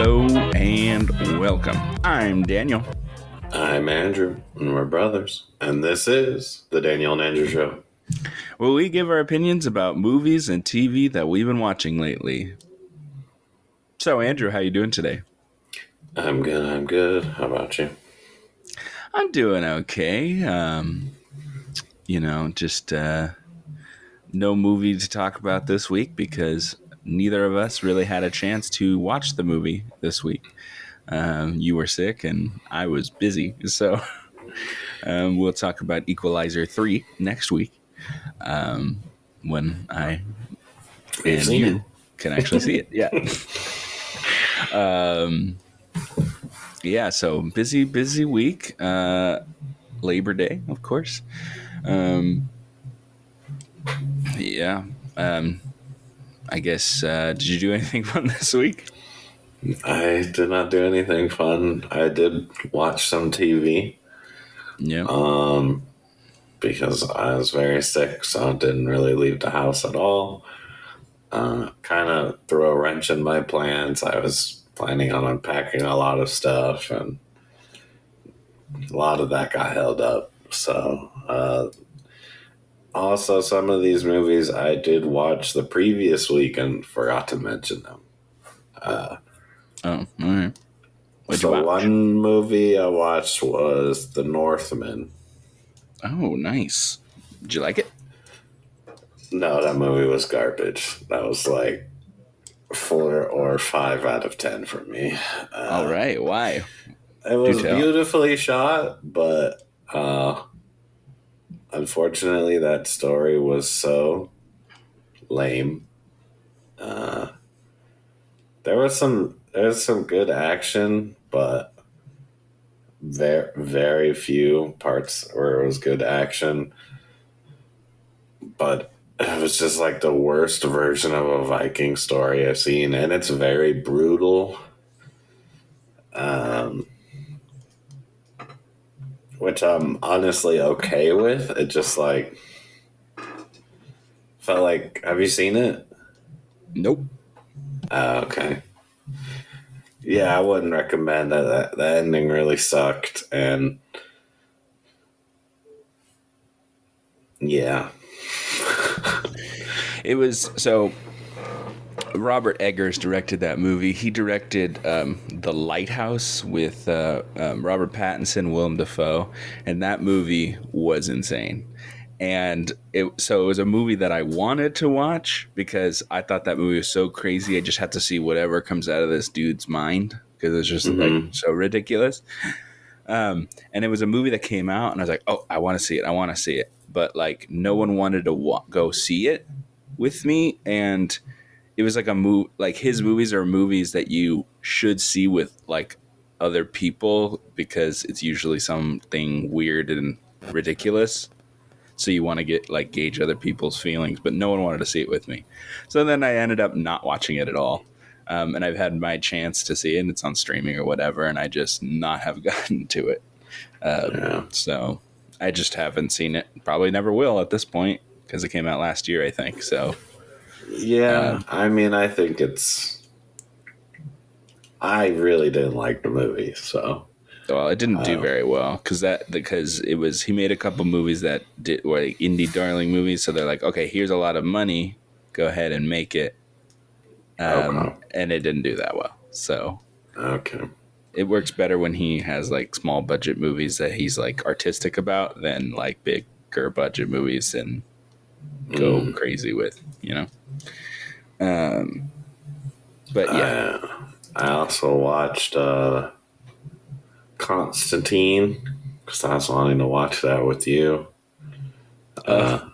Hello and welcome. I'm Daniel. I'm Andrew, and we're brothers, and this is the Daniel and Andrew Show. Where we give our opinions about movies and TV that we've been watching lately. So, Andrew, how you doing today? I'm good. I'm good. How about you? I'm doing okay. Um, you know, just uh, no movie to talk about this week because neither of us really had a chance to watch the movie this week. Um, you were sick and I was busy, so um, we'll talk about Equalizer three next week um, when I and you it. can actually see it. Yeah. um, yeah. So busy, busy week. Uh, Labor Day, of course. Um, yeah. Um, I guess. Uh, did you do anything fun this week? I did not do anything fun. I did watch some TV Yeah. um, because I was very sick, so I didn't really leave the house at all. Uh, kind of threw a wrench in my plans. I was planning on unpacking a lot of stuff, and a lot of that got held up. So, uh, also, some of these movies I did watch the previous week and forgot to mention them. Uh, oh, all right. What'd so one movie I watched was The Northman. Oh, nice. Did you like it? No, that movie was garbage. That was like four or five out of ten for me. Uh, All right. Why? It was beautifully shot, but uh, unfortunately, that story was so lame. Uh, there was some there was some good action, but very very few parts where it was good action. But it was just like the worst version of a Viking story I've seen, and it's very brutal. Um, which I'm honestly okay with. It just like felt like. Have you seen it? Nope. Uh, okay. Yeah, I wouldn't recommend that. that. The ending really sucked, and yeah, It was so. Robert Eggers directed that movie. He directed um, The Lighthouse with uh, um, Robert Pattinson, Willem Dafoe, and that movie was insane. And it so it was a movie that I wanted to watch because I thought that movie was so crazy. I just had to see whatever comes out of this dude's mind because it's just like Mhm. so ridiculous. Um, and it was a movie that came out, and I was like, "Oh, I want to see it! I want to see it!" But like, no one wanted to wa- go see it with me, and it was like a move. Like his movies are movies that you should see with like other people because it's usually something weird and ridiculous. So you want to get like gauge other people's feelings, but no one wanted to see it with me. So then I ended up not watching it at all. Um, and I've had my chance to see it, and it's on streaming or whatever, and I just not have gotten to it. Um, Yeah. So I just haven't seen it. Probably never will at this point because it came out last year, I think. So yeah. I mean, I think it's. I really didn't like the movie, so well, it didn't do Oh. very well because that because it was he made a couple movies that did were like indie darling movies. So they're like, okay, here's a lot of money, go ahead and make it. Um, Okay. And it didn't do that well. So okay. it works better when he has like small budget movies that he's like artistic about than like bigger budget movies and go Mm. crazy with, you know. Um, but yeah, Uh, I also watched uh, Constantine because I was wanting to watch that with you uh,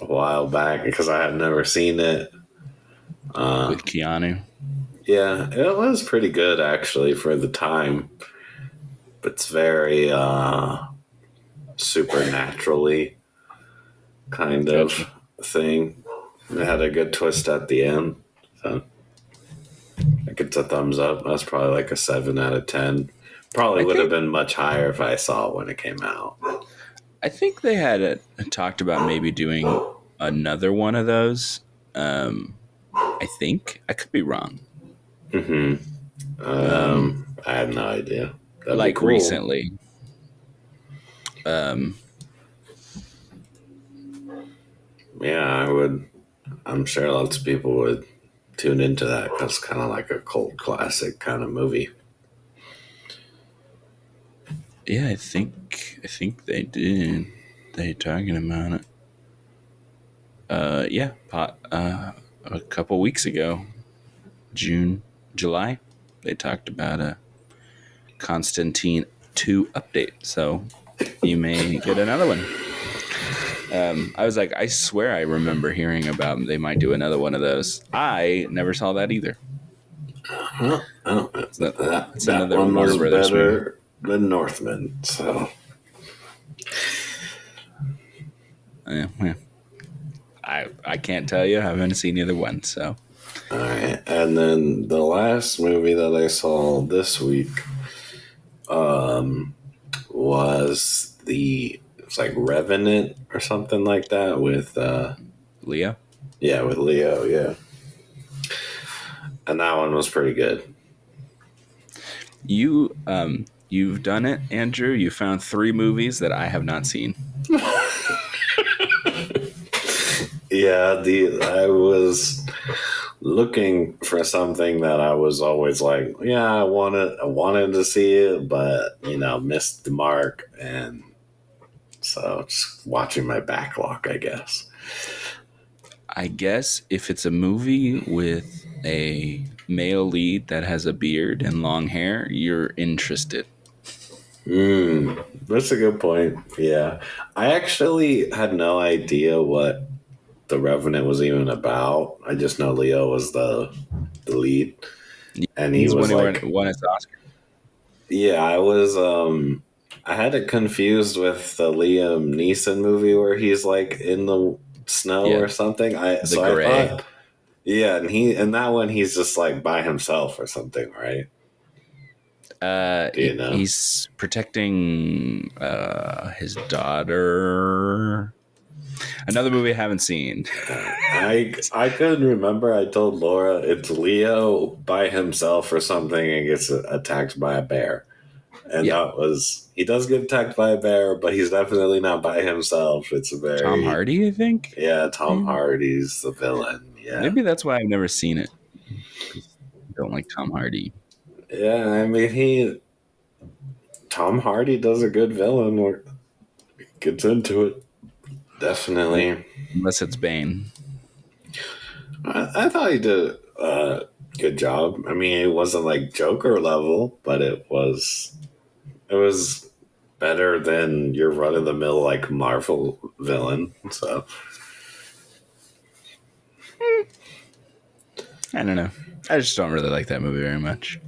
a while back because I had never seen it. Uh, with Keanu. yeah, it was pretty good actually for the time. But it's very uh, supernaturally kind of Gotcha. Thing. It had a good twist at the end. So I it's a thumbs up. That's probably like a seven out of ten. Probably I would have been much higher if I saw it when it came out. I think they had talked about maybe doing another one of those. Um, I think I could be wrong. hmm Um, I have no idea. That'd like cool. recently. Um, Yeah, I would. I'm sure lots of people would tune into that because it's kind of like a cult classic kind of movie. yeah, I think I think they did. They talking about it. Uh, yeah, pot, uh, a couple weeks ago, June, July, they talked about a Constantine two update. So you may get another one. Um, I was like, I swear I remember hearing about they might do another one of those. I never saw that either. Oh, that, that- that, that another one was better than Northman. So Yeah, yeah. I I can't tell you. I haven't seen either one. So all right, and then the last movie that I saw this week, um, was the it's like Revenant or something like that with uh Leo, yeah with Leo yeah, and that one was pretty good. you um you've done it, Andrew. You found three movies that I have not seen. Yeah, the I was looking for something that I was always like, yeah, I wanted I wanted to see it, but you know, missed the mark and so just watching my backlog, I guess. I guess if it's a movie with a male lead that has a beard and long hair, you're interested. Mm, that's a good point. Yeah. I actually had no idea what the Revenant was even about. I just know Leo was the the lead. And he He's was like won, won his Oscar. Yeah, I was um I had it confused with the Liam Neeson movie where he's like in the snow Yeah. or something. I The so Grey. I thought Yeah, and he and that one he's just like by himself or something, right? Uh, know? he's protecting uh, his daughter. Another movie I haven't seen. I I couldn't remember. I told Laura it's Leo by himself or something and gets attacked by a bear. And Yeah. that was he does get attacked by a bear, but he's definitely not by himself. It's a very Tom Hardy, I think. Yeah, Tom. Hardy's the villain. Yeah. Maybe that's why I've never seen it. I don't like Tom Hardy. Yeah, I mean he Tom Hardy does a good villain or gets into it. Definitely. Unless it's Bane. I, I thought he did a good job. I mean it wasn't like Joker level, but it was it was better than your run of the mill like Marvel villain. So I don't know. I just don't really like that movie very much.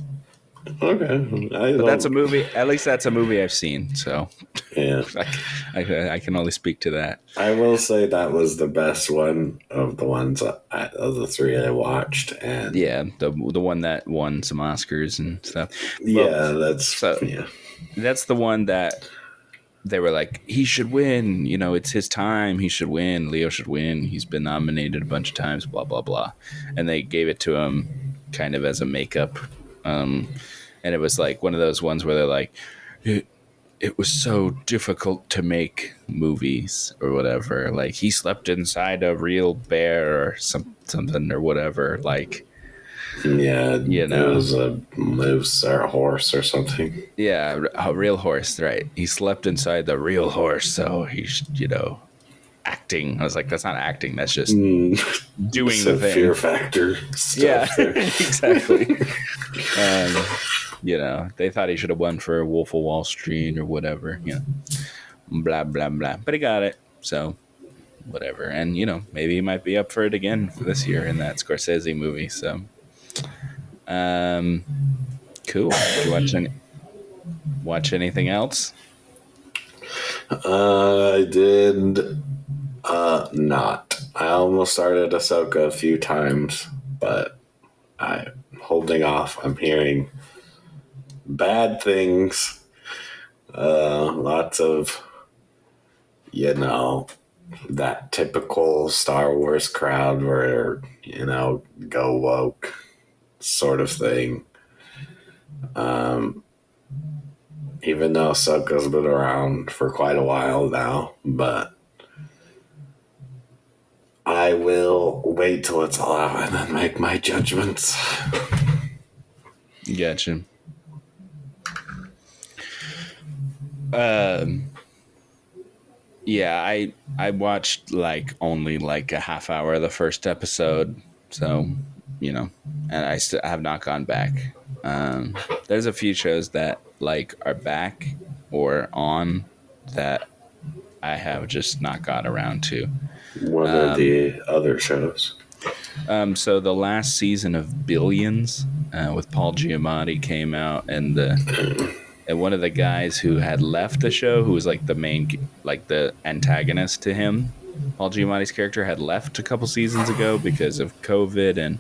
okay. But that's a movie. At least that's a movie I've seen. So yeah. I, I, I can only speak to that. I will say that was the best one of the ones I, of the three I watched, and Yeah, the the one that won some Oscars and stuff. yeah, that's so- yeah, That's the one that they were like, he should win. You know, it's his time. He should win. Leo should win. He's been nominated a bunch of times. Blah blah blah. And they gave it to him kind of as a makeup. Um, and it was like one of those ones where they're like, it, it was so difficult to make movies or whatever. Like he slept inside a real bear or some, something or whatever. Like yeah. You know. it was a moose or a horse or something. Yeah, a real horse, right? He slept inside the real horse, so he's, you know, acting. I was like, that's not acting. That's just Mm, doing some the thing. fear factor stuff. yeah, exactly. um, you know, they thought he should have won for Wolf of Wall Street or whatever. You know, blah blah blah. But he got it, so whatever. And you know, maybe he might be up for it again for this year in that Scorsese movie. So, um, cool. Did you watch any? Watch anything else? Uh, I did uh, not. I almost started Ahsoka a few times, but I'm holding off. I'm hearing bad things. Uh, lots of, you know, that typical Star Wars crowd where, you know, go woke sort of thing. Um, even though Ahsoka's been around for quite a while now, but I will wait till it's all out and then make my judgments. Gotcha. Um. Yeah, I I watched like only like a half hour of the first episode, so you know, and I still have not gone back. Um, there's a few shows that like are back or on that I have just not got around to. What are the other shows? Um, so the last season of Billions uh, with Paul Giamatti came out, and the and one of the guys who had left the show, who was like the main, like the antagonist to him, Paul Giamatti's character had left a couple seasons ago because of COVID and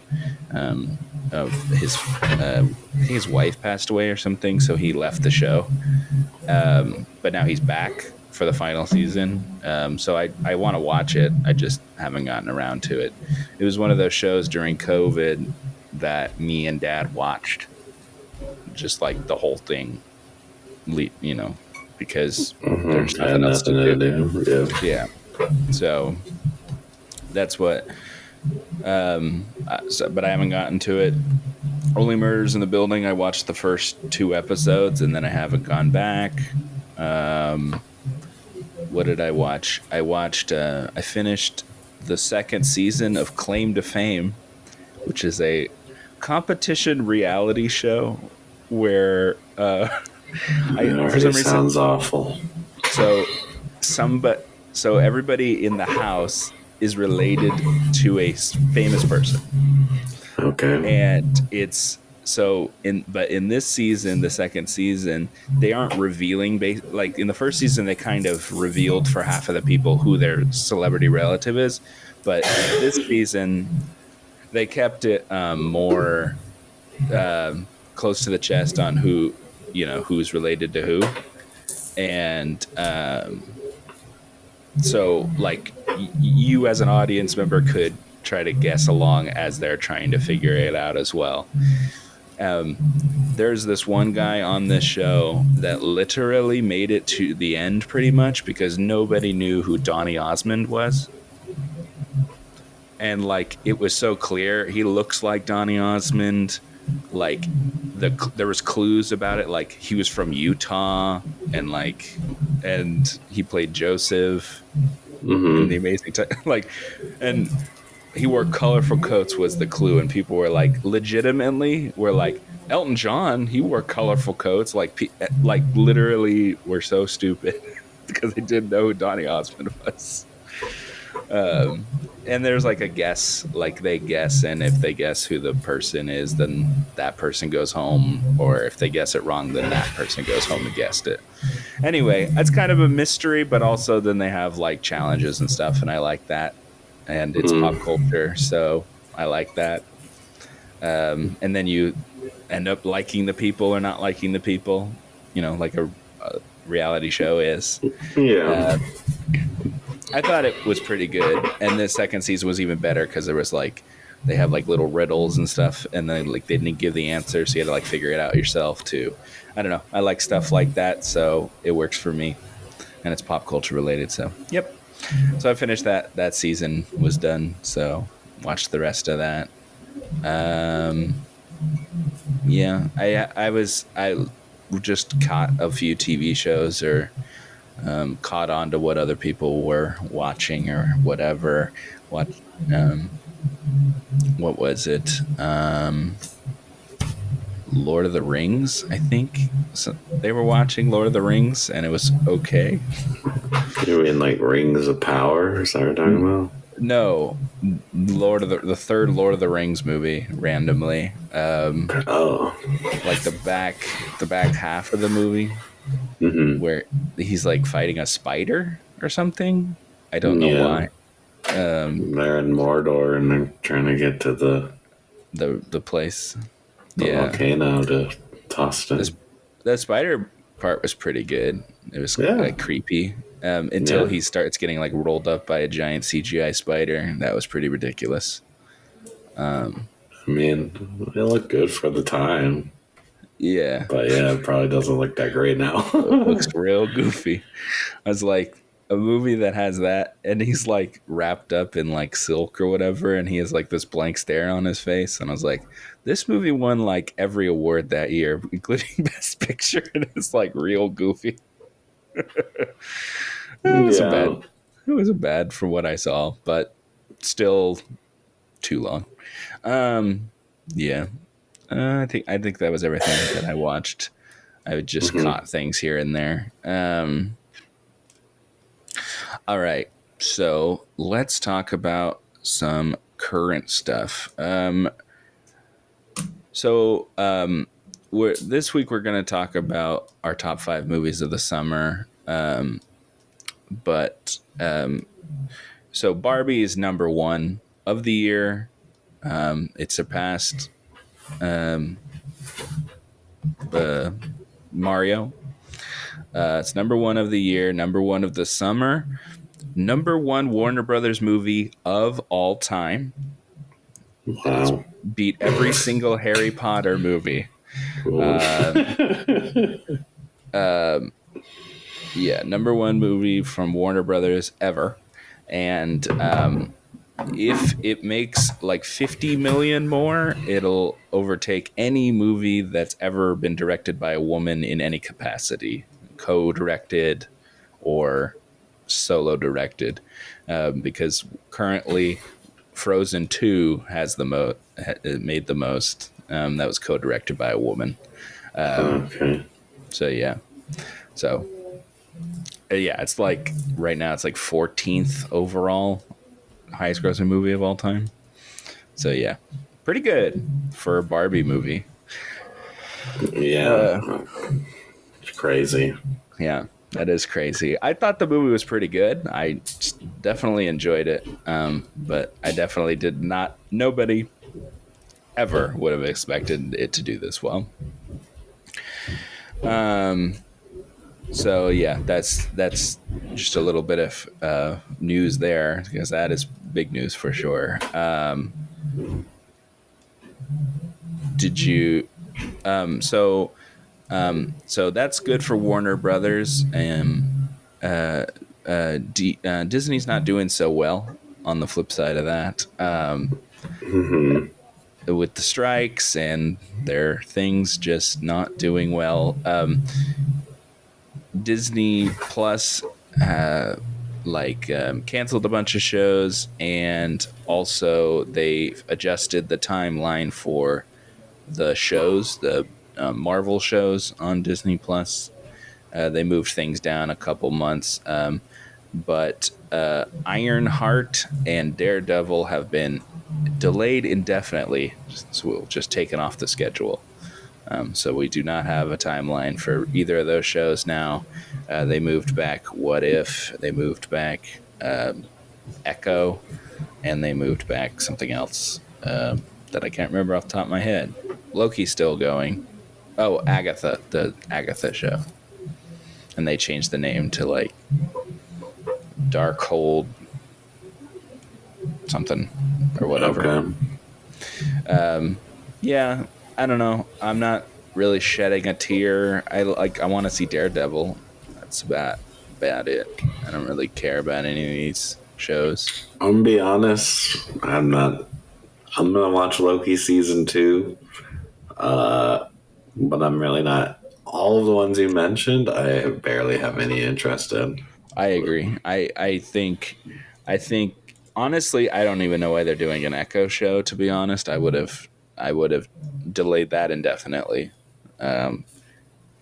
um, of his uh, his wife passed away or something, so he left the show. Um, but now he's back for the final season. Um, so I, I want to watch it. I just haven't gotten around to it. It was one of those shows during COVID that me and dad watched, just like the whole thing, you know, because mm-hmm. there's nothing, else to do. do. Yeah. yeah. So that's what. Um, so, but I haven't gotten to it. Only Murders in the Building. I watched the first two episodes and then I haven't gone back. Um, what did I watch? I watched. Uh, I finished the second season of Claim to Fame, which is a competition reality show where uh, I, for some reason sounds awful. So some but so everybody in the house is related to a famous person. Okay. And it's so in but in this season, the second season, they aren't revealing base like in the first season they kind of revealed for half of the people who their celebrity relative is, but this season they kept it um, more um, close to the chest on who you know who's related to who, and um, so like y- you as an audience member could try to guess along as they're trying to figure it out as well. Um, there's this one guy on this show that literally made it to the end pretty much because nobody knew who Donny Osmond was. And like it was so clear, he looks like Donny Osmond. Like the there was clues about it, like he was from Utah, and like, and he played Joseph mm-hmm. in the Amazing Time, like, and he wore colorful coats was the clue, and people were like, legitimately, were like, Elton John, he wore colorful coats, like, like literally, were so stupid because they didn't know who Donny Osmond was. Um, and there's like a guess, like they guess, and if they guess who the person is, then that person goes home, or if they guess it wrong, then that person goes home and guessed it. Anyway, that's kind of a mystery, but also then they have like challenges and stuff, and I like that and it's mm. pop culture, so I like that. Um, and then you end up liking the people or not liking the people, you know, like a, a reality show is. Yeah. Uh, I thought it was pretty good, and the second season was even better because there was like they have like little riddles and stuff, and then like they didn't give the answer, so you had to like figure it out yourself too. I don't know. I like stuff like that, so it works for me, and it's pop culture related. So, yep so I finished that that season was done. So watched the rest of that. Um, yeah, I I was I just caught a few TV shows or um, caught on to what other people were watching or whatever. What um, what was it? Um, Lord of the Rings, I think. So they were watching Lord of the Rings, and it was okay. You mean like Rings of Power? Is that what you're talking about? No, Lord of the the third Lord of the Rings movie. Randomly, um, oh, like the back the back half of the movie, mm-hmm. where he's like fighting a spider or something. I don't know yeah. why. Um, they're in Mordor and they're trying to get to the the the place the yeah. volcano to toss it. the spider part was pretty good. It was yeah. like creepy um, until yeah. he starts getting like rolled up by a giant CGI spider. That was pretty ridiculous. Um, I mean, it looked good for the time. Yeah, But yeah, it probably doesn't look that great now. it looks real goofy. I was like, a movie that has that, and he's like wrapped up in like silk or whatever, and he has like this blank stare on his face, and I was like, this movie won like every award that year, including Best Picture, and it's like real goofy. it wasn't Yeah. bad. It wasn't bad for what I saw, but still too long. Um, yeah, uh, I think I think that was everything that I watched. I just Mhm. caught things here and there. Um, all right, so let's talk about some current stuff. Um, so um, we're, this week we're going to talk about our top five movies of the summer. Um, but um, so Barbie is number one of the year. Um, it surpassed um, uh, Mario. Uh, it's number one of the year, number one of the summer, number one Warner Brothers movie of all time. wow. Beat every single Harry Potter movie. Cool. Um, yeah, number one movie from Warner Brothers ever, and um, if it makes like fifty million more, it'll overtake any movie that's ever been directed by a woman in any capacity, co-directed or solo directed, um, because currently Frozen Two has the most made the most. Um, that was co-directed by a woman. Um, okay. so yeah. So uh, yeah, it's like right now it's like 14th overall highest grossing movie of all time. So yeah, pretty good for a Barbie movie. Yeah. it's crazy. Yeah, that is crazy. I thought the movie was pretty good. I definitely enjoyed it, um, but I definitely did not. Nobody ever would have expected it to do this well. Um. So yeah, that's that's just a little bit of uh, news there because that is big news for sure. Um, did you? Um, so um, so that's good for Warner Brothers. And uh, uh, D- uh, Disney's not doing so well. On the flip side of that, um, with the strikes and their things just not doing well. Um, Disney Plus, uh, like, um, canceled a bunch of shows, and also they adjusted the timeline for the shows, the uh, Marvel shows on Disney Plus. Uh, they moved things down a couple months, um, but uh, Ironheart and Daredevil have been delayed indefinitely, so we'll just taken off the schedule. Um, so we do not have a timeline for either of those shows now. Uh, they moved back What If, they moved back um, Echo, and they moved back something else um, that I can't remember off the top of my head. Loki's still going. Oh, Agatha, the Agatha show. And they changed the name to like Darkhold something or whatever. Okay. Um, yeah, I don't know. I'm not really shedding a tear. I like. I want to see Daredevil. That's about about it. I don't really care about any of these shows. I'm gonna be honest. I'm not. I'm gonna watch Loki season two, uh, but I'm really not. All of the ones you mentioned, I barely have any interest in. I agree. I I think I think honestly, I don't even know why they're doing an Echo show. To be honest, I would have I would have delayed that indefinitely. Um,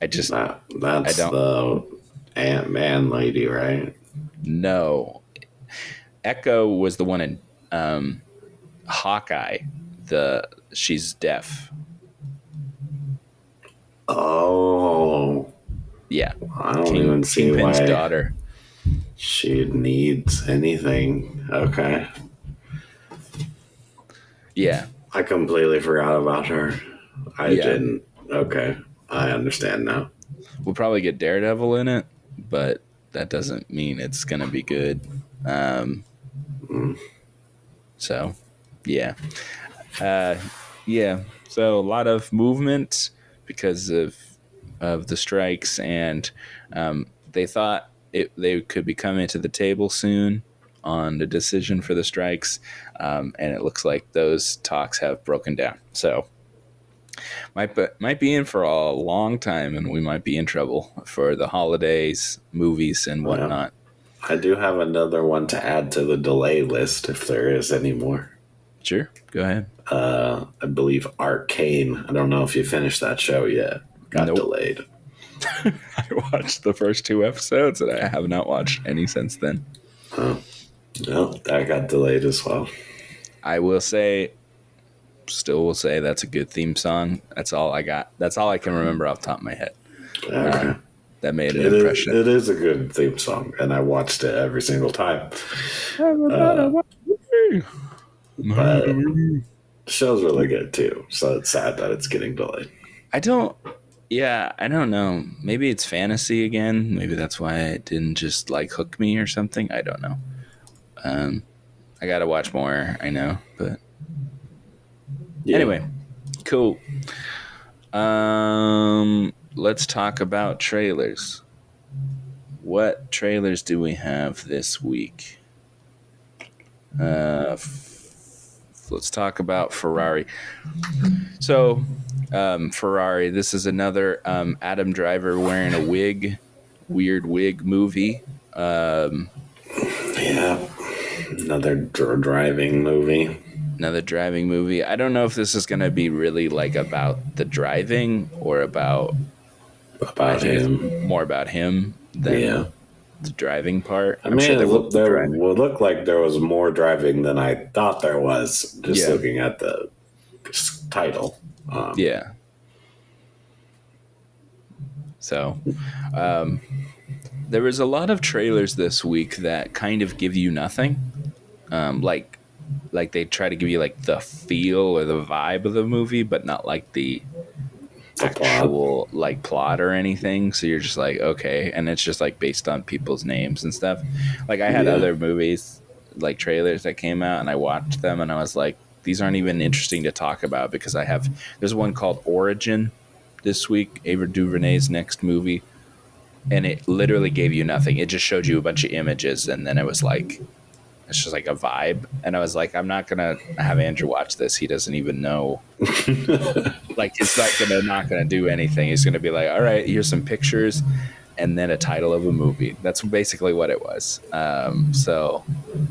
I just That that's I the Ant Man lady, right? No. Echo was the one in um, Hawkeye. The she's deaf. Oh, Yeah, I don't King, even see Kingpin's why daughter. she needs anything. Okay, Yeah, I completely forgot about her. I Yeah. didn't. Okay, I understand now. we'll probably get Daredevil in it, but that doesn't mean it's gonna be good. Um, Mm. so, yeah, uh, yeah. So a lot of movement because of of the strikes, and um, they thought it they could be coming to the table soon on the decision for the strikes, um, and it looks like those talks have broken down. So might be, might be in for a long time, and we might be in trouble for the holidays, movies, and whatnot. I do have another one to add to the delay list if there is any more. Sure, go ahead. Uh, I believe Arcane. I don't know if you finished that show yet. Got Nope. delayed. I watched the first two episodes, and I have not watched any since then. No, that got delayed as well. I will say, still will say that's a good theme song. That's all I got. That's all I can remember off the top of my head. Okay. Uh, that made an It is, impression. it is a good theme song, and I watched it every single time. Uh, but the show's really good too, so it's sad that it's getting delayed. I don't. Yeah, I don't know. Maybe it's fantasy again. Maybe that's why it didn't just like hook me or something. I don't know. Um, I gotta watch more. I know, but Yeah. anyway, cool. Um, let's talk about trailers. What trailers do we have this week? Uh, f- let's talk about Ferrari. So, um, Ferrari. This is another um, Adam Driver wearing a wig, weird wig movie. Um, yeah, another dr- driving movie. another driving movie. I don't know if this is going to be really like about the driving or about About him. more about him than Yeah. the driving part. I I'm mean, sure it there will look, there driving. would look like there was more driving than I thought there was, just Yeah. looking at the title. Um, Yeah. So, um, there was a lot of trailers this week that kind of give you nothing. Um, like, like they try to give you like the feel or the vibe of the movie, but not like the actual like plot or anything. So you're just like, okay, and it's just like based on people's names and stuff. Like I had Yeah. other movies like trailers that came out and I watched them and I was like, these aren't even interesting to talk about because I have there's one called Origin this week, Ava DuVernay's next movie, and it literally gave you nothing. It just showed you a bunch of images and then it was like it's just like a vibe. And I was like, I'm not gonna have Andrew watch this. He doesn't even know like he's not gonna not gonna do anything. He's gonna be like, all right, here's some pictures, and then a title of a movie. That's basically what it was. Um, so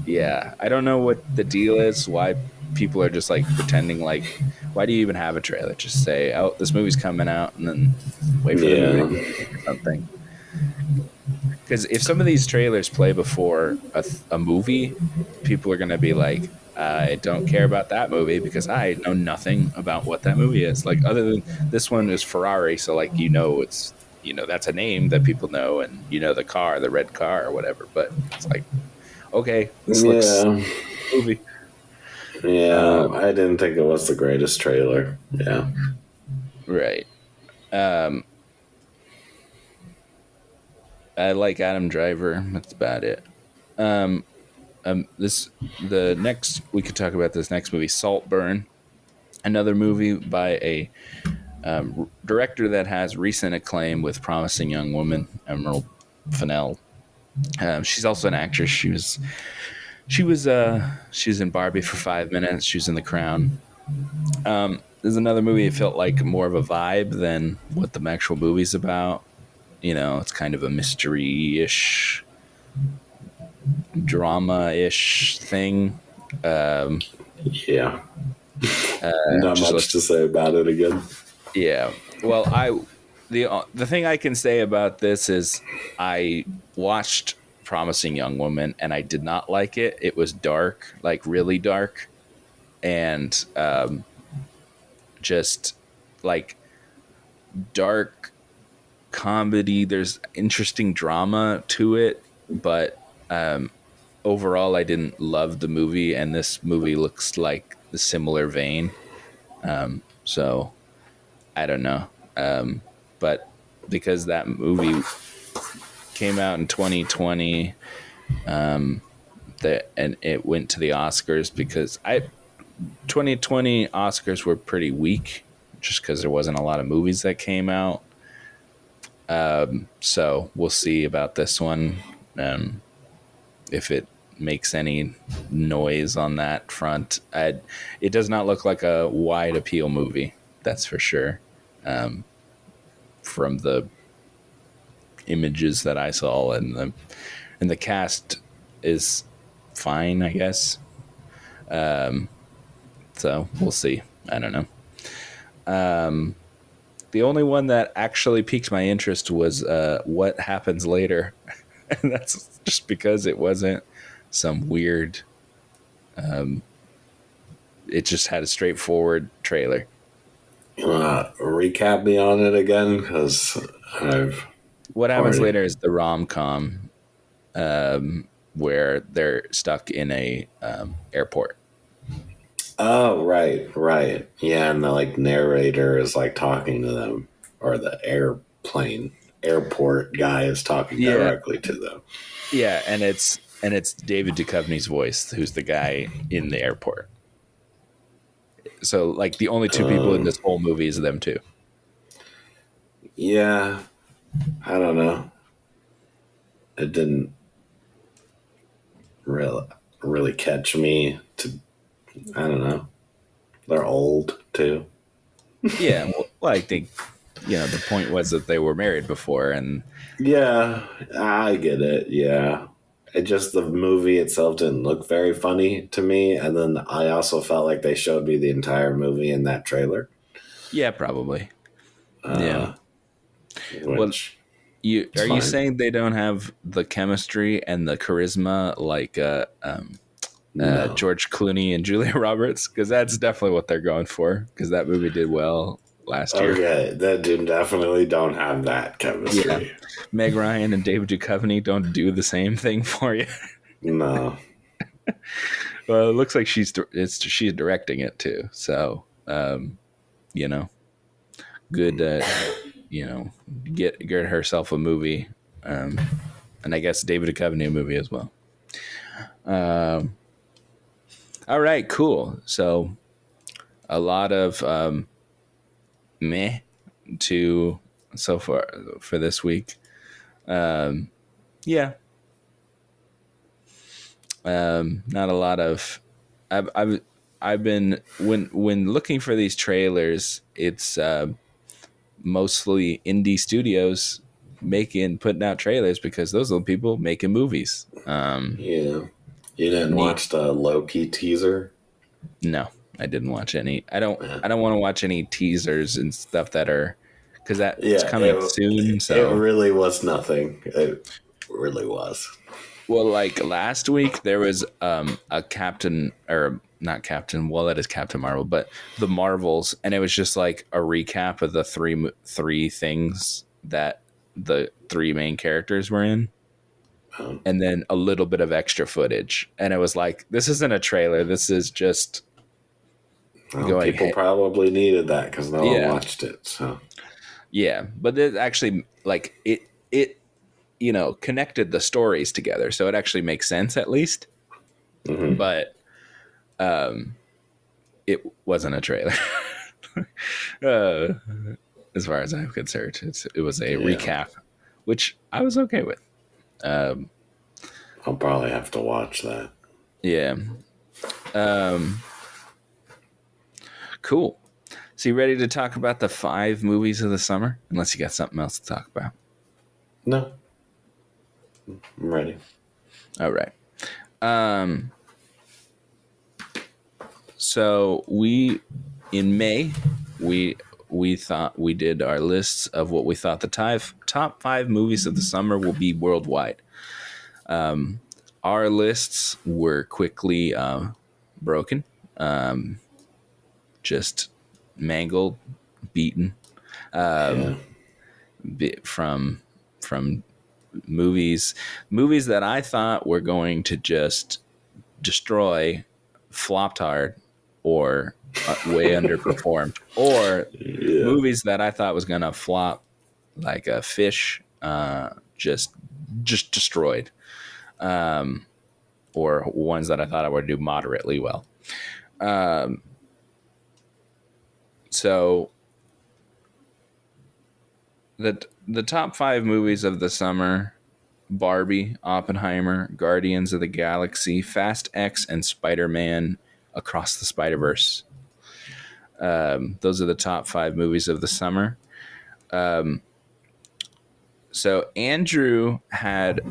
yeah, I don't know what the deal is. Why people are just like pretending like, why do you even have a trailer? Just say, oh, this movie's coming out, and then wait for Yeah. the movie or something. Because if some of these trailers play before a, a movie, people are gonna be like, I don't care about that movie because I know nothing about what that movie is. Like other than this one is Ferrari, so like you know it's you know that's a name that people know and you know the car, the red car or whatever. But it's like okay, this looks yeah, movie. yeah. Um, I didn't think it was the greatest trailer. Yeah, Right. Um I like Adam Driver. That's about it. Um um this the next we could talk about this next movie Saltburn. Another movie by a um, director that has recent acclaim with Promising Young Woman, Emerald Fennell. Um, she's also an actress. She was she was uh she was in Barbie for five minutes. She was in The Crown. Um, there's another movie. It felt like more of a vibe than what the actual movie's about. You know, it's kind of a mystery-ish, drama-ish thing. Um, yeah. uh, Not much to say about it again. yeah. Well, I the uh, the thing I can say about this is I watched Promising Young Woman and I did not like it. It was dark, like really dark, and um, just like dark comedy. There's interesting drama to it, but um, overall, I didn't love the movie, and this movie looks like the similar vein. Um, so I don't know. Um, but because that movie came out in 2020, um, that and it went to the Oscars because I 2020 Oscars were pretty weak just because there wasn't a lot of movies that came out. Um, so we'll see about this one, um, if it makes any noise on that front. I, it does not look like a wide appeal movie, that's for sure. Um, from the images that I saw, and the and the cast is fine, I guess. Um, so we'll see. I don't know. Um, the only one that actually piqued my interest was uh, what happens later, and that's just because it wasn't some weird. Um, it just had a straightforward trailer. Wanna recap me on it again? Because I've What happens Already. later is the rom com, um, where they're stuck in a um, airport. Oh right, right, yeah, and the like narrator is like talking to them, or the airplane airport guy is talking Yeah. directly to them. Yeah, and it's and it's David Duchovny's voice, who's the guy in the airport. So, like, the only two people in um. this whole movie is them two. Yeah, I don't know. It didn't really really catch me. To I don't know. They're old too. Yeah, well, well, I think you know the point was that they were married before, and Yeah, I get it. Yeah. It just the movie itself didn't look very funny to me, and then I also felt like they showed me the entire movie in that trailer. yeah, probably. Uh, Yeah. Which Well, You are you saying they don't have the chemistry and the charisma like uh, um, no. George Clooney and Julia Roberts? Because that's definitely what they're going for. Because that movie did well last year. Okay, that definitely don't have that chemistry. Meg Ryan and David Duchovny don't do the same thing for you. No. well, it looks like she's it's she's directing it too. So, um, you know, good. Uh, you know, get get herself a movie, um, and I guess David Duchovny a movie as well. Um, all right, cool. So, a lot of um, meh to so far for this week. Um, yeah, um, not a lot of. I've I've I've been when when looking for these trailers, it's uh, mostly indie studios making putting out trailers because those are the people making movies. Um, Yeah. You didn't Neat. watch the Loki teaser? no, I didn't watch any. I don't. I don't want to watch any teasers and stuff that are because that it's Yeah, coming it- soon. So it really was nothing. It really was. Well, like last week, there was um, a Captain, or not Captain. Well, that is Captain Marvel, but the Marvels, and it was just like a recap of the three three things that the three main characters were in, And then a little bit of extra footage, and it was like this isn't a trailer. This is just well, Going people probably needed that because no Yeah. one watched it. So yeah, but it actually like it it you know connected the stories together, so it actually makes sense at least. mhm. but um it wasn't a trailer uh, as far as i'm concerned it's, it was a Yeah. recap which i was okay with um I'll probably have to watch that. yeah um cool so you ready to talk about the five movies of the summer unless you got something else to talk about No, I'm ready. All right. Um, so we in May we we thought we did our lists of what we thought the top top five movies of the summer will be worldwide. Um, our lists were quickly uh, broken, um, just mangled, beaten um, yeah. from from movies movies that I thought were going to just destroy flopped hard or way underperformed or yeah. movies that I thought was going to flop like a fish uh, just just destroyed um, or ones that I thought I would do moderately well um, so the the top five movies of the summer: Barbie, Oppenheimer, Guardians of the Galaxy, Fast X, and Spider Man Across the Spider Verse. Um, those are the top five movies of the summer. Um, so Andrew had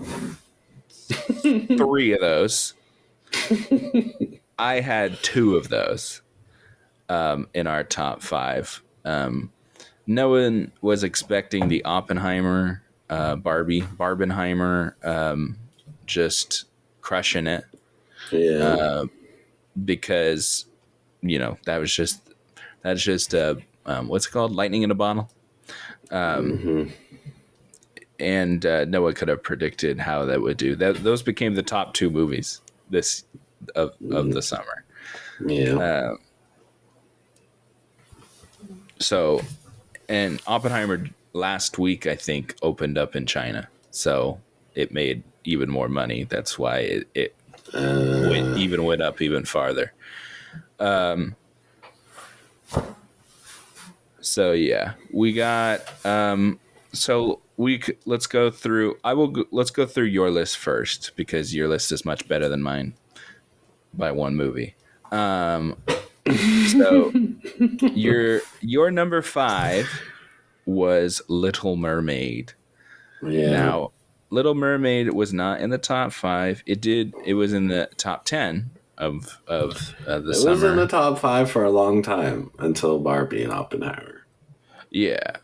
three of those. I had two of those um, in our top five. Um, no one was expecting the Oppenheimer, uh, Barbie, Barbenheimer, um, just crushing it Yeah. uh, because you know that was just that's just uh, um, what's it called, lightning in a bottle. Um, Mhm. and uh, no one could have predicted how that would do. That those became the top two movies this of of the summer. Yeah. Uh, so, and Oppenheimer last week I think opened up in China, so it made even more money. That's why it, it Uh, went, even went up even farther. Um. So yeah, we got um. So we c- let's go through. I will. Go, let's go through your list first because your list is much better than mine by one movie. Um. So your your number five was Little Mermaid. yeah. Now, Little Mermaid was not in the top five. It did. It was in the top ten of of uh, the it summer. was in the top five for a long time until Barbie and Oppenheimer. yeah,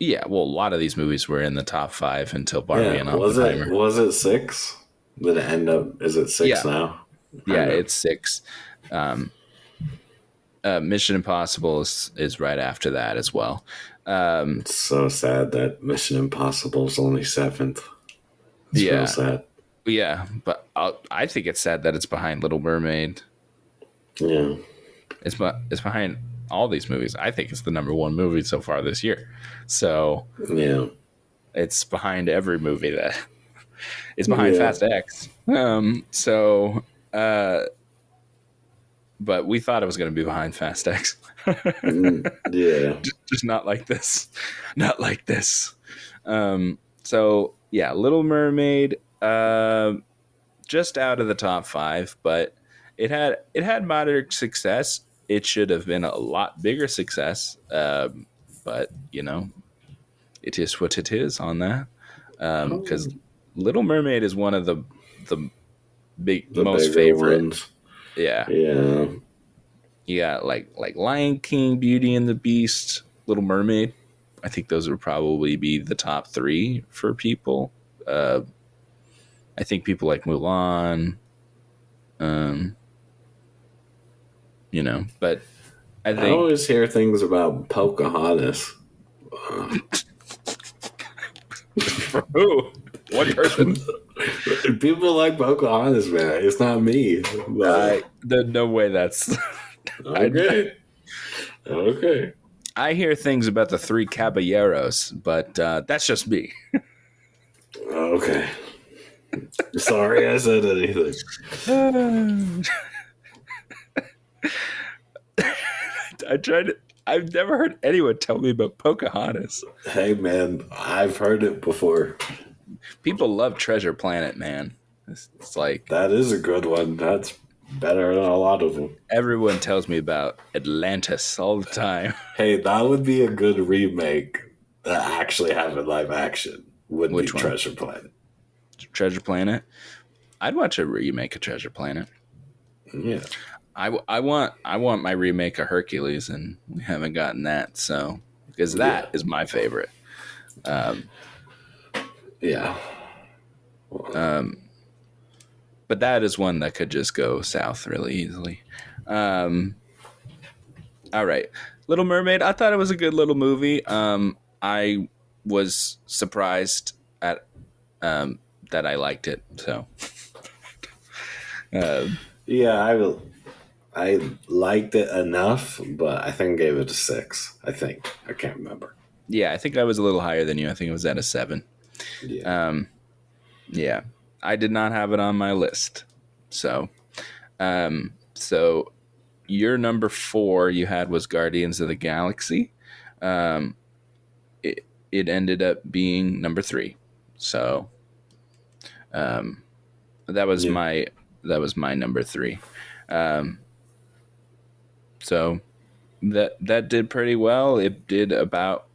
yeah. Well, a lot of these movies were in the top five until Barbie and yeah. Was it Oppenheimer. was it six? Did it end up? Is it six Yeah. now? yeah, it's six. Um, uh, Mission Impossible is, is right after that as well. Um, It's so sad that Mission Impossible is only seventh. It's Yeah. sad. Yeah, but I'll, I think it's sad that it's behind Little Mermaid. Yeah. It's bu- it's behind all these movies. I think it's the number one movie so far this year. So Yeah. it's behind every movie that it's behind Yeah. Fast X. Um, so, uh, but we thought it was going to be behind Fast X. Mm, yeah. Just not like this, not like this. Um, so yeah, Little Mermaid, uh, just out of the top five, but it had it had moderate success. It should have been a lot bigger success, um, but you know, it is what it is on that. Because Little Mermaid is one of the the big The most favorite. ones. Yeah, Yeah. you got like like Lion King, Beauty and the Beast, Little Mermaid. I think those would probably be the top three for people. Uh, I think people like Mulan. Um, you know, but I I always hear things about Pocahontas. Uh, Who? One person. people like Pocahontas, man. It's not me. I, But, there's no way that's. okay. Okay. I hear things about the three caballeros, but uh, that's just me. Okay. Sorry I said anything. I tried to. I've never heard anyone tell me about Pocahontas. Hey, man, I've heard it before. People love Treasure Planet, man. It's, it's like That is a good one. That's better than a lot of them. everyone tells me about Atlantis all the time. Hey, that would be a good remake that actually have a live action. Would Which be one? Treasure Planet. Treasure Planet. I'd watch a remake of Treasure Planet. Yeah. I, I want I want my remake of Hercules, and we haven't gotten that. So because that is Yeah. my favorite. Um, Yeah. um, but that is one that could just go south really easily. Um, all right, Little Mermaid. I thought it was a good little movie. Um, I was surprised at um, that I liked it. So, um, Yeah, I will. I liked it enough, but I think I gave it a six. I think I can't remember. yeah, I think I was a little higher than you. I think it was at a seven. Yeah, Um, yeah, I did not have it on my list. So, um, so your number four you had was Guardians of the Galaxy. Um, it, it ended up being number three. So, um, that was Yeah. my that was my number three. Um, so that that did pretty well. It did about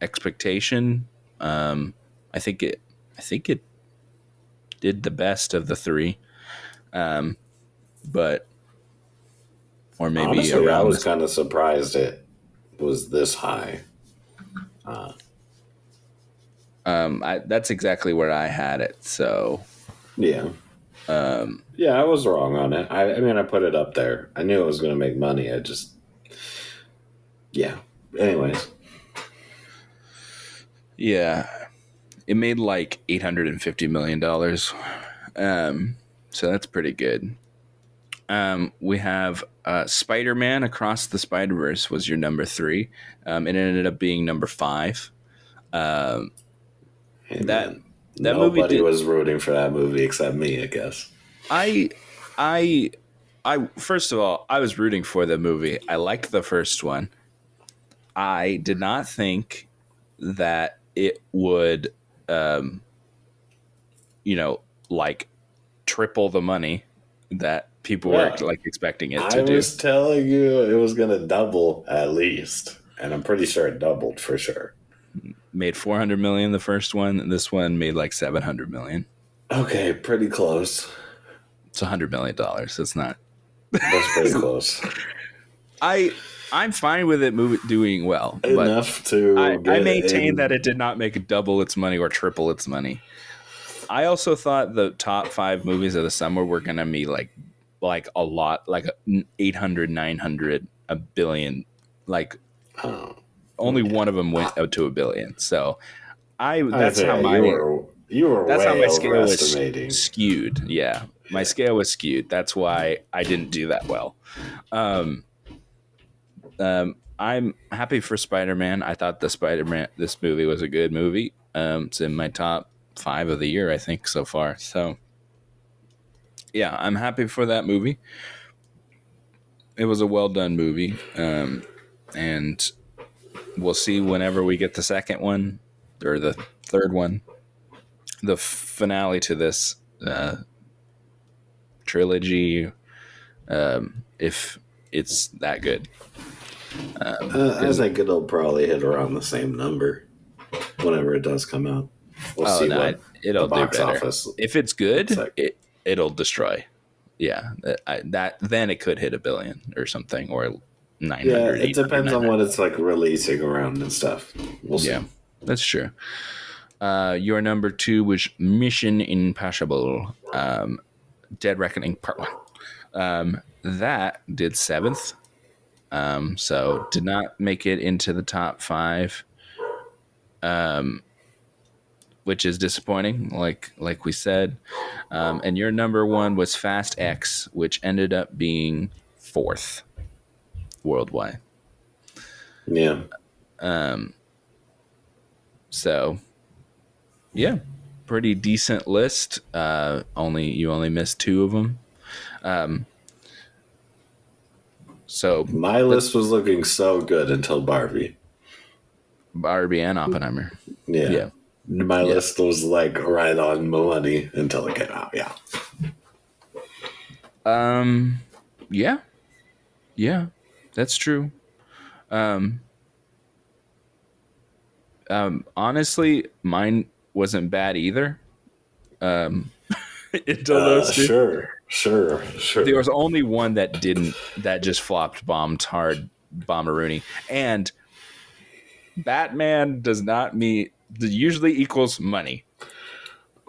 expectation. Um, I think it I think it did the best of the three. Um, but or maybe Honestly, I was kind of surprised it was this high. Um, I, that's exactly where I had it. So Yeah. um, Yeah, I was wrong on it. I, I mean, I put it up there. I knew it was going to make money. I just, yeah. Anyways, yeah, it made like eight hundred and fifty million dollars. Um, so that's pretty good. Um, we have uh, Spider Man Across the Spider Verse was your number three. Um, it ended up being number five. Um, That- that movie nobody did- was rooting for that movie except me, I guess. I, I, I. First of all, I was rooting for the movie. I liked the first one. I did not think that it would, um, you know, like triple the money that people were like expecting it I to do. I was telling you it was going to double at least, and I'm pretty sure it doubled for sure. Made four hundred million the first one, and this one made like seven hundred million. Okay, pretty close. It's a hundred million dollars. It's not. That's pretty close. I I'm fine with it moving doing well, Enough to. I, I maintain in- that it did not make double its money or triple its money. I also thought the top five movies of the summer were going to be like, like a lot, like 800, 900, a billion. Like Oh, only one of them went out to a billion. So I, I that's think how my, you were. You were that's how my scale was skewed. Yeah. My scale was skewed. That's why I didn't do that well. Um, um, I'm happy for Spider Man. I thought the Spider Man, this movie was a good movie. Um, it's in my top five of the year, I think, so far. So, yeah, I'm happy for that movie. It was a well done movie. Um, and we'll see whenever we get the second one or the third one, the finale to this uh, trilogy, um, if it's that good. Uh, I think it'll probably hit around the same number whenever it does come out. We'll oh see no, what it, it'll the do box better. office. If it's good, like. it it'll destroy. Yeah, that, I, that then it could hit a billion or something or nine Yeah, it depends on what it's like releasing around and stuff. We'll see. Yeah, that's true. Uh, your number two was Mission Impossible, um, Dead Reckoning Part One. Um, that did seventh, um, so did not make it into the top five. Um, which is disappointing, like like we said. Um, and your number one was Fast X, which ended up being fourth worldwide. Yeah. Um, so, yeah, pretty decent list. Uh, only you only missed two of them. Um, so My list was looking so good until Barbie. Barbie and Oppenheimer. Yeah. Yeah. My Yeah. list was like right on money until it came out. Yeah. Um, yeah, yeah, that's true. Um, um, honestly, mine wasn't bad either. Um, until Uh, those two. sure. Sure. Sure. There was only one that didn't, that just flopped, bombed hard, bomberoonie, and Batman does not meet. Usually equals money.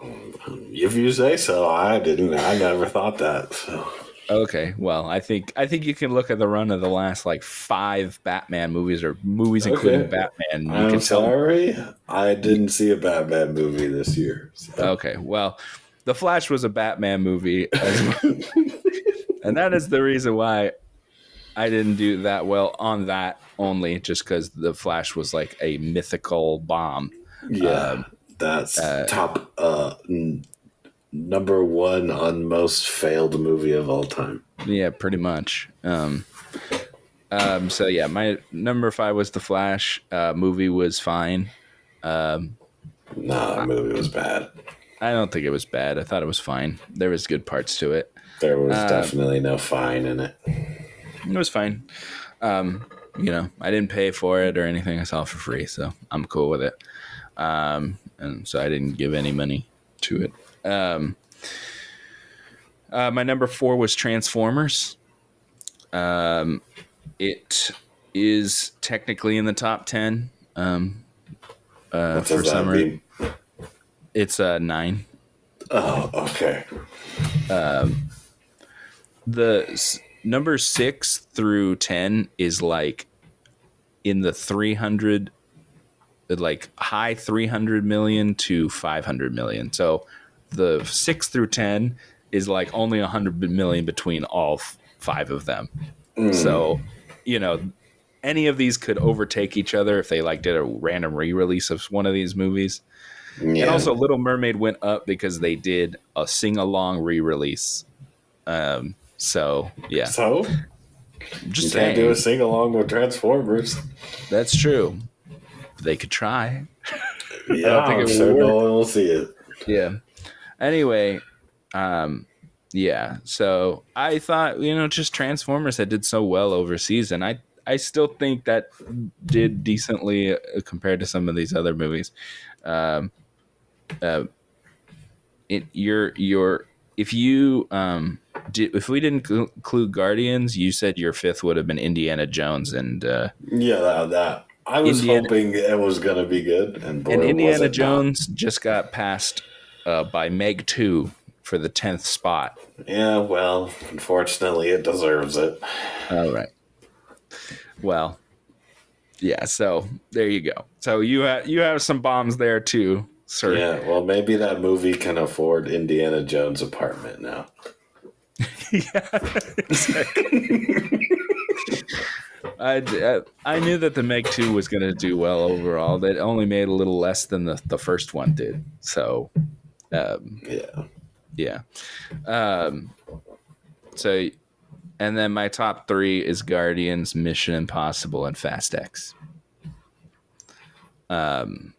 if you say so, I didn't. I never thought that. So. Okay, well, I think I think you can look at the run of the last like five Batman movies or movies including Batman. You I'm can tell. sorry. I didn't see a Batman movie this year. so- Okay, well, The Flash was a Batman movie, as well. and that is the reason why I didn't do that well on that only, just because The Flash was like a mythical bomb. Yeah, Um, that's uh, top uh, number one on most failed movie of all time. Yeah, pretty much. Um, Um, so yeah, my number five was the Flash. Uh, movie was fine. Um, No, that movie was bad. I don't think it was bad. I thought it was fine. There was good parts to it. There was Uh, definitely no fine in it. It was fine. Um, you know, I didn't pay for it or anything. I saw it for free, so I'm cool with it. Um, and so I didn't give any money to it. Um, uh, my number four was Transformers. Um, it is technically in the top ten um, uh, What for summer. It's a uh, nine. Oh, okay. Um, the s- number six through 10 is like in the 300 like high 300 million to 500 million so the 6 through 10 is like only a 100 million between all f- five of them. So you know any of these could overtake each other if they like did a random re-release of one of these movies. Yeah. and also little mermaid went up because they did a sing-along re-release. Um so yeah. So? You just can't saying do a sing along with Transformers. that's true. They could try. Yeah, think I'm it will sure work. no one will see it. yeah anyway um yeah so i thought you know just transformers that did so well overseas, and i i still think that did decently uh, compared to some of these other movies um uh it your your if you um did if we didn't include guardians you said your fifth would have been indiana jones and uh Yeah, that, that. I was Indiana- hoping it was going to be good, and boy, and indiana it not. jones just got passed uh, by meg 2 for the 10th spot Yeah, well, unfortunately, it deserves it. All right. Well, yeah. So there you go. So you have you have some bombs there too, sir. Yeah, well, maybe that movie can afford Indiana Jones' apartment now. yeah. exactly. I, I I knew that the Meg Two was going to do well overall. That only made a little less than the the first one did. So, um, Yeah. yeah. Um, so, and then my top three is Guardians, Mission Impossible, and Fast X. Um,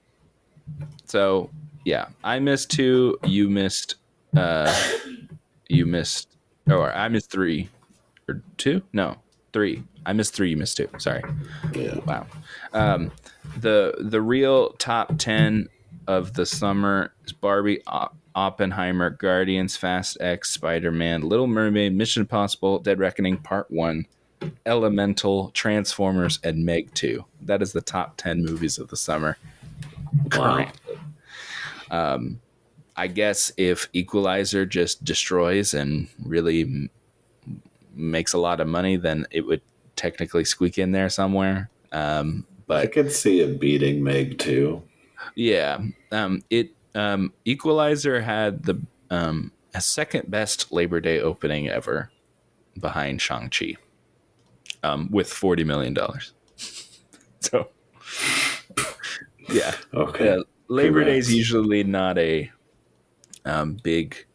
so yeah, I missed two. You missed. Uh, you missed, or I missed three, or two? No, three. I missed three. You missed two. Sorry. Yeah. Wow. Um, the the real top ten of the summer is Barbie, Oppenheimer, Guardians, Fast X, Spider Man, Little Mermaid, Mission Impossible, Dead Reckoning Part One, Elemental, Transformers, and Meg Two. That is the top ten movies of the summer. Wow. Um, I guess if Equalizer just destroys and really m- makes a lot of money, then it would technically squeak in there somewhere. Um, but I could see it beating Meg Two. Yeah, um, it um, Equalizer had the um, a second best Labor Day opening ever, behind Shang Chi, um, with forty million dollars. so, yeah, Okay. yeah, Labor Day is usually not a um, big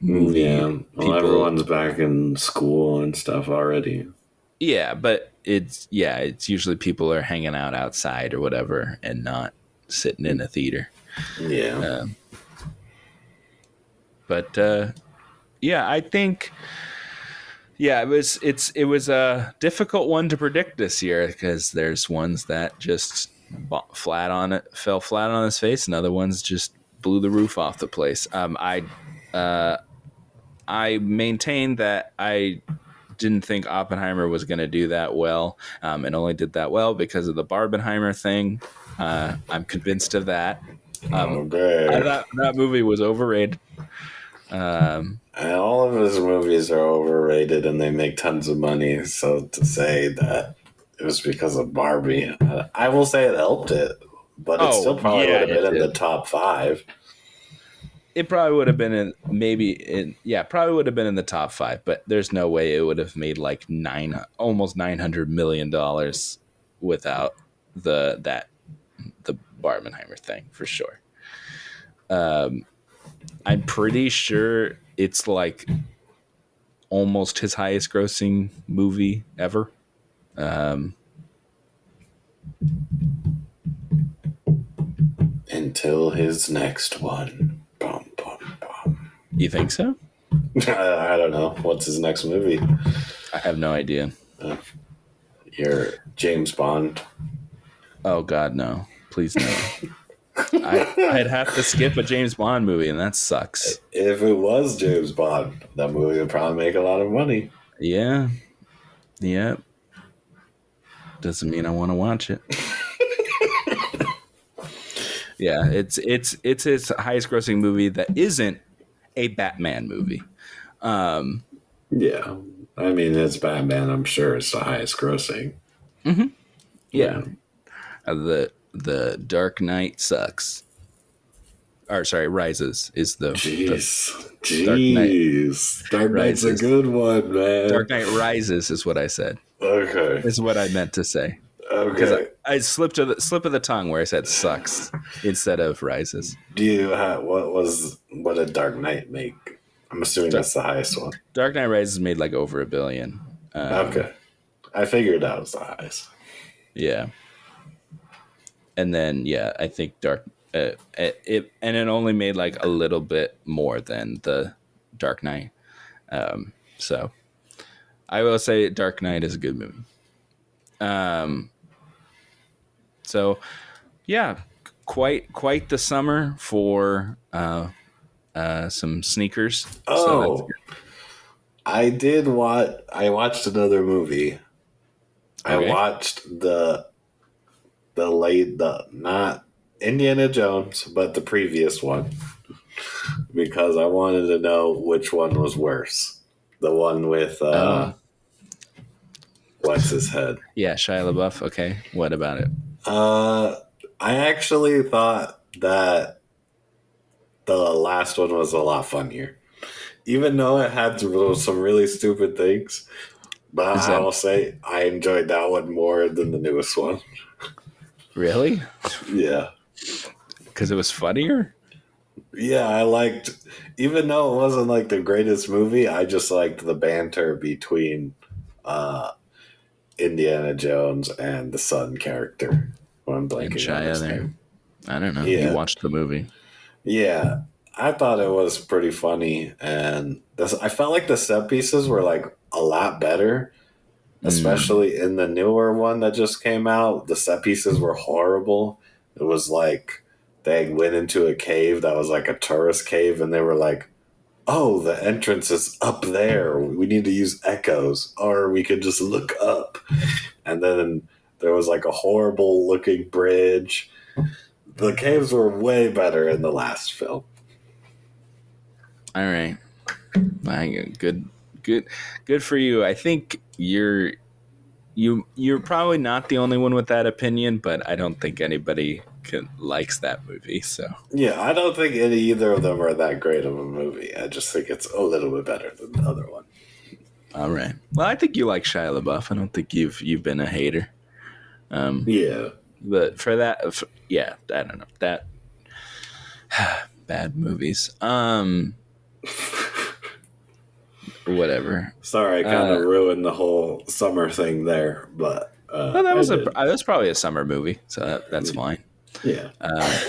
movie. Yeah. Well, people- everyone's back in school and stuff already. Yeah, but it's yeah, it's usually people are hanging out outside or whatever, and not sitting in a theater. Yeah. Um, but uh, yeah, I think yeah, it was it's it was a difficult one to predict this year because there's ones that just flat on it fell flat on his face, and other ones just blew the roof off the place. Um, I uh, I maintain that I didn't think Oppenheimer was going to do that well, um, and only did that well because of the Barbenheimer thing. Uh, I'm convinced of that. Um, okay. I thought that movie was overrated. Um, And all of his movies are overrated and they make tons of money. So to say that it was because of Barbie, I- I will say it helped it, but it Oh, still probably yeah, would have been in the top five. it probably would have been in maybe in yeah probably would have been in the top five, but there's no way it would have made like nine almost nine hundred million dollars without the that Barbenheimer thing for sure. Um, I'm pretty sure it's like almost his highest grossing movie ever. Um, Until his next one. Bum, bum, bum. you think so? I, I don't know. What's his next movie? I have no idea. Your James Bond. Oh God, no! Please no. I, I'd have to skip a James Bond movie, and that sucks. If it was James Bond, that movie would probably make a lot of money. Yeah, yeah. Doesn't mean I want to watch it. yeah, it's it's it's his highest grossing movie that isn't a Batman movie. Um, Yeah. I mean, it's Batman. I'm sure it's the highest grossing. yeah, Uh, the the Dark Knight sucks. Or sorry, Rises is the, the Jeez. Dark Knight Jeez. Dark Knight's a good one, man. Dark Knight Rises is what I said. Okay. Is what I meant to say. Because Okay. I, I slipped of the slip of the tongue where I said sucks instead of rises. Do you have what was what did Dark Knight make? I'm assuming that's the highest one. Dark Knight Rises made like over a billion. Um, Okay. I figured that was the highest. Yeah. And then yeah, I think Dark uh, it, it and it only made like a little bit more than the Dark Knight. Um, so I will say Dark Knight is a good movie. Um, so yeah, quite quite the summer for uh, uh, some sneakers. So Oh, I did watch. I watched another movie. I watched the the late the not Indiana Jones, but the previous one because I wanted to know which one was worse. The one with uh, Oh. what's his head? yeah, Shia LaBeouf. Okay, what about it? Uh, I actually thought that the last one was a lot funnier, even though it had some really stupid things. But Is I will say I enjoyed that one more than the newest one. Really? Yeah, Because it was funnier. yeah, I liked, even though it wasn't like the greatest movie. I just liked the banter between uh, Indiana Jones and the son character. I'm blanking on his there. name. I don't know. Yeah. You watched the movie. Yeah, I thought it was pretty funny, and this, I felt like the set pieces were like a lot better, Mm. especially in the newer one that just came out. The set pieces were horrible. It was like they went into a cave that was like a tourist cave, and they were like, "Oh, the entrance is up there. We need to use echoes, or we could just look up." And then there was like a horrible looking bridge. The caves were way better in the last film. All right. Good, good, good for you. I think you're you you're probably not the only one with that opinion, but I don't think anybody can, likes that movie. So Yeah, I don't think any either of them are that great of a movie. I just think it's a little bit better than the other one. all right. Well, I think you like Shia LaBeouf. I don't think you've you've been a hater. Um, Yeah. but for that, f yeah, I don't know that bad movies. Um, whatever. Sorry, I kind of Uh, ruined the whole summer thing there, but uh, Well, that was a that's probably a summer movie, so that, that's fine. yeah. Uh,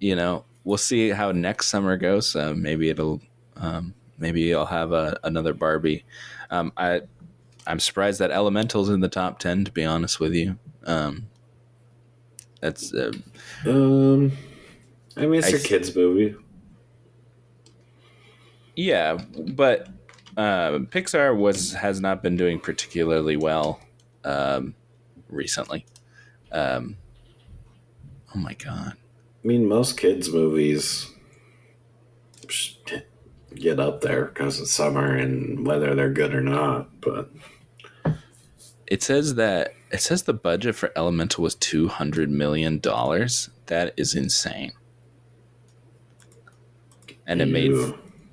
you know, we'll see how next summer goes. Uh, maybe it'll, um, maybe I'll have a, another Barbie. Um, I, I'm surprised that Elemental's in the top ten. To be honest with you, um, that's uh, Um, I mean, it's I a th- kids movie. yeah, but uh, Pixar was has not been doing particularly well um, recently. Um, oh my god. I mean, most kids' movies get up there because it's summer and whether they're good or not. But It says that it says the budget for Elemental was two hundred million dollars. That is insane. And it made.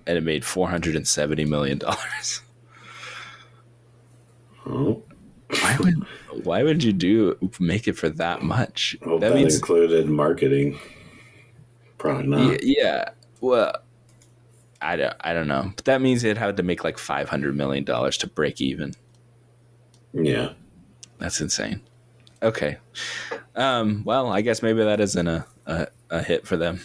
And it made four hundred and seventy million dollars. Oh, Why would why would you do make it for that much? that that, means included marketing. Probably not. yeah. Well, I don't I don't know. But that means it had to make like five hundred million dollars to break even. Yeah. That's insane. Okay. Um, well, I guess maybe that isn't a, a, a hit for them.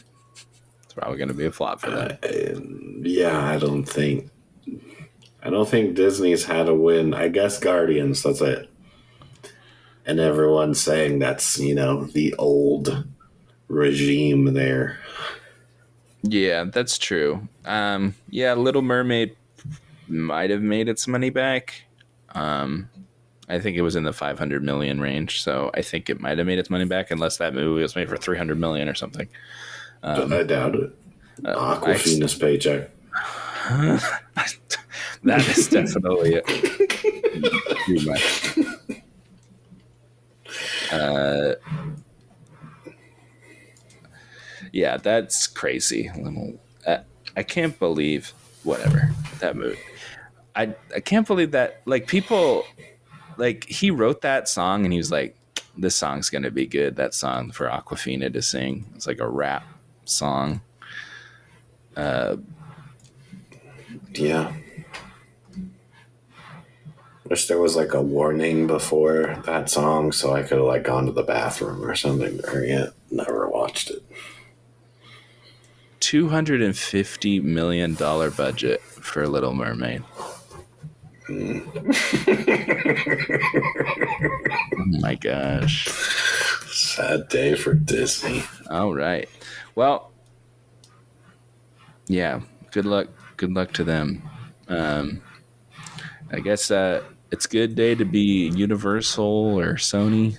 It's probably going to be a flop for them. Uh, yeah, I don't think. I don't think Disney's had a win. I guess Guardians. That's it. And everyone's saying that's you know the old regime there. Yeah, that's true. Um, yeah, Little Mermaid might have made its money back. Um, I think it was in the 500 million range, so I think it might have made its money back, unless that movie was made for 300 million or something. Um, I doubt it. Uh, Awkwafina's paycheck. that is definitely it. much. Uh, yeah, that's crazy. Uh, I can't believe whatever that movie. I I can't believe that like people like he wrote that song and he was like, this song's gonna be good. That song for Awkwafina to sing. It's like a rap song. Uh, yeah. Wish there was like a warning before that song so I could have like gone to the bathroom or something Or yet, Never watched it. $250 million budget for Little Mermaid. Mm. oh my gosh. Sad day for Disney. All right. Well, yeah, good luck. Good luck to them. Um, I guess uh, it's a good day to be Universal or Sony.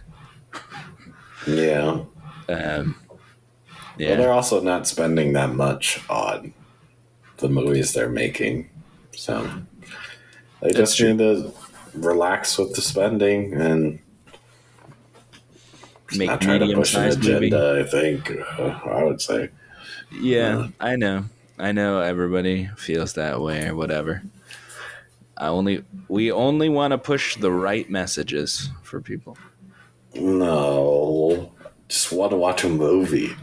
Yeah. Um, yeah. Well, they're also not spending that much on the movies they're making. So they That's just true. need to relax with the spending and make not try to push an agenda. Movie. I think uh, I would say. Yeah, uh, I know. I know everybody feels that way or whatever. I only we only want to push the right messages for people. No, just want to watch a movie.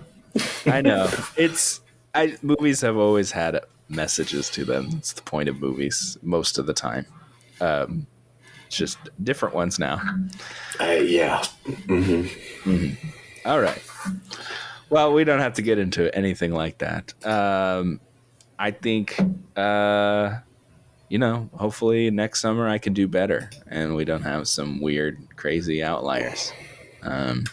I know it's I movies have always had messages to them. It's the point of movies most of the time. Um, just different ones now. Uh, yeah. Mm-hmm. Mm-hmm. All right. Well, we don't have to get into anything like that. Um, I think, uh, you know, hopefully next summer I can do better and we don't have some weird, crazy outliers. Um,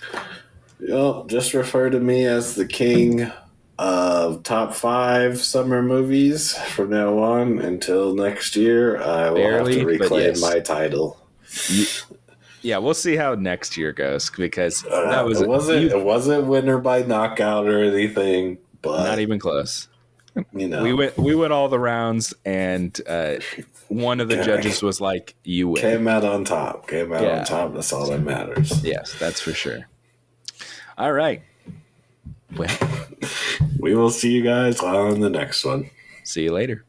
Yep, just refer to me as the king of top five summer movies from now on until next year. I will Barely, have to reclaim yes. my title. yeah, we'll see how next year goes because uh, that was it wasn't you, it wasn't winner by knockout or anything, but not even close. You know, we went we went all the rounds, and uh, one of the judges was like, "You win." Came out on top. Came out yeah. on top. That's all that matters. Yes, that's for sure. All right. Well, we will see you guys on the next one. See you later.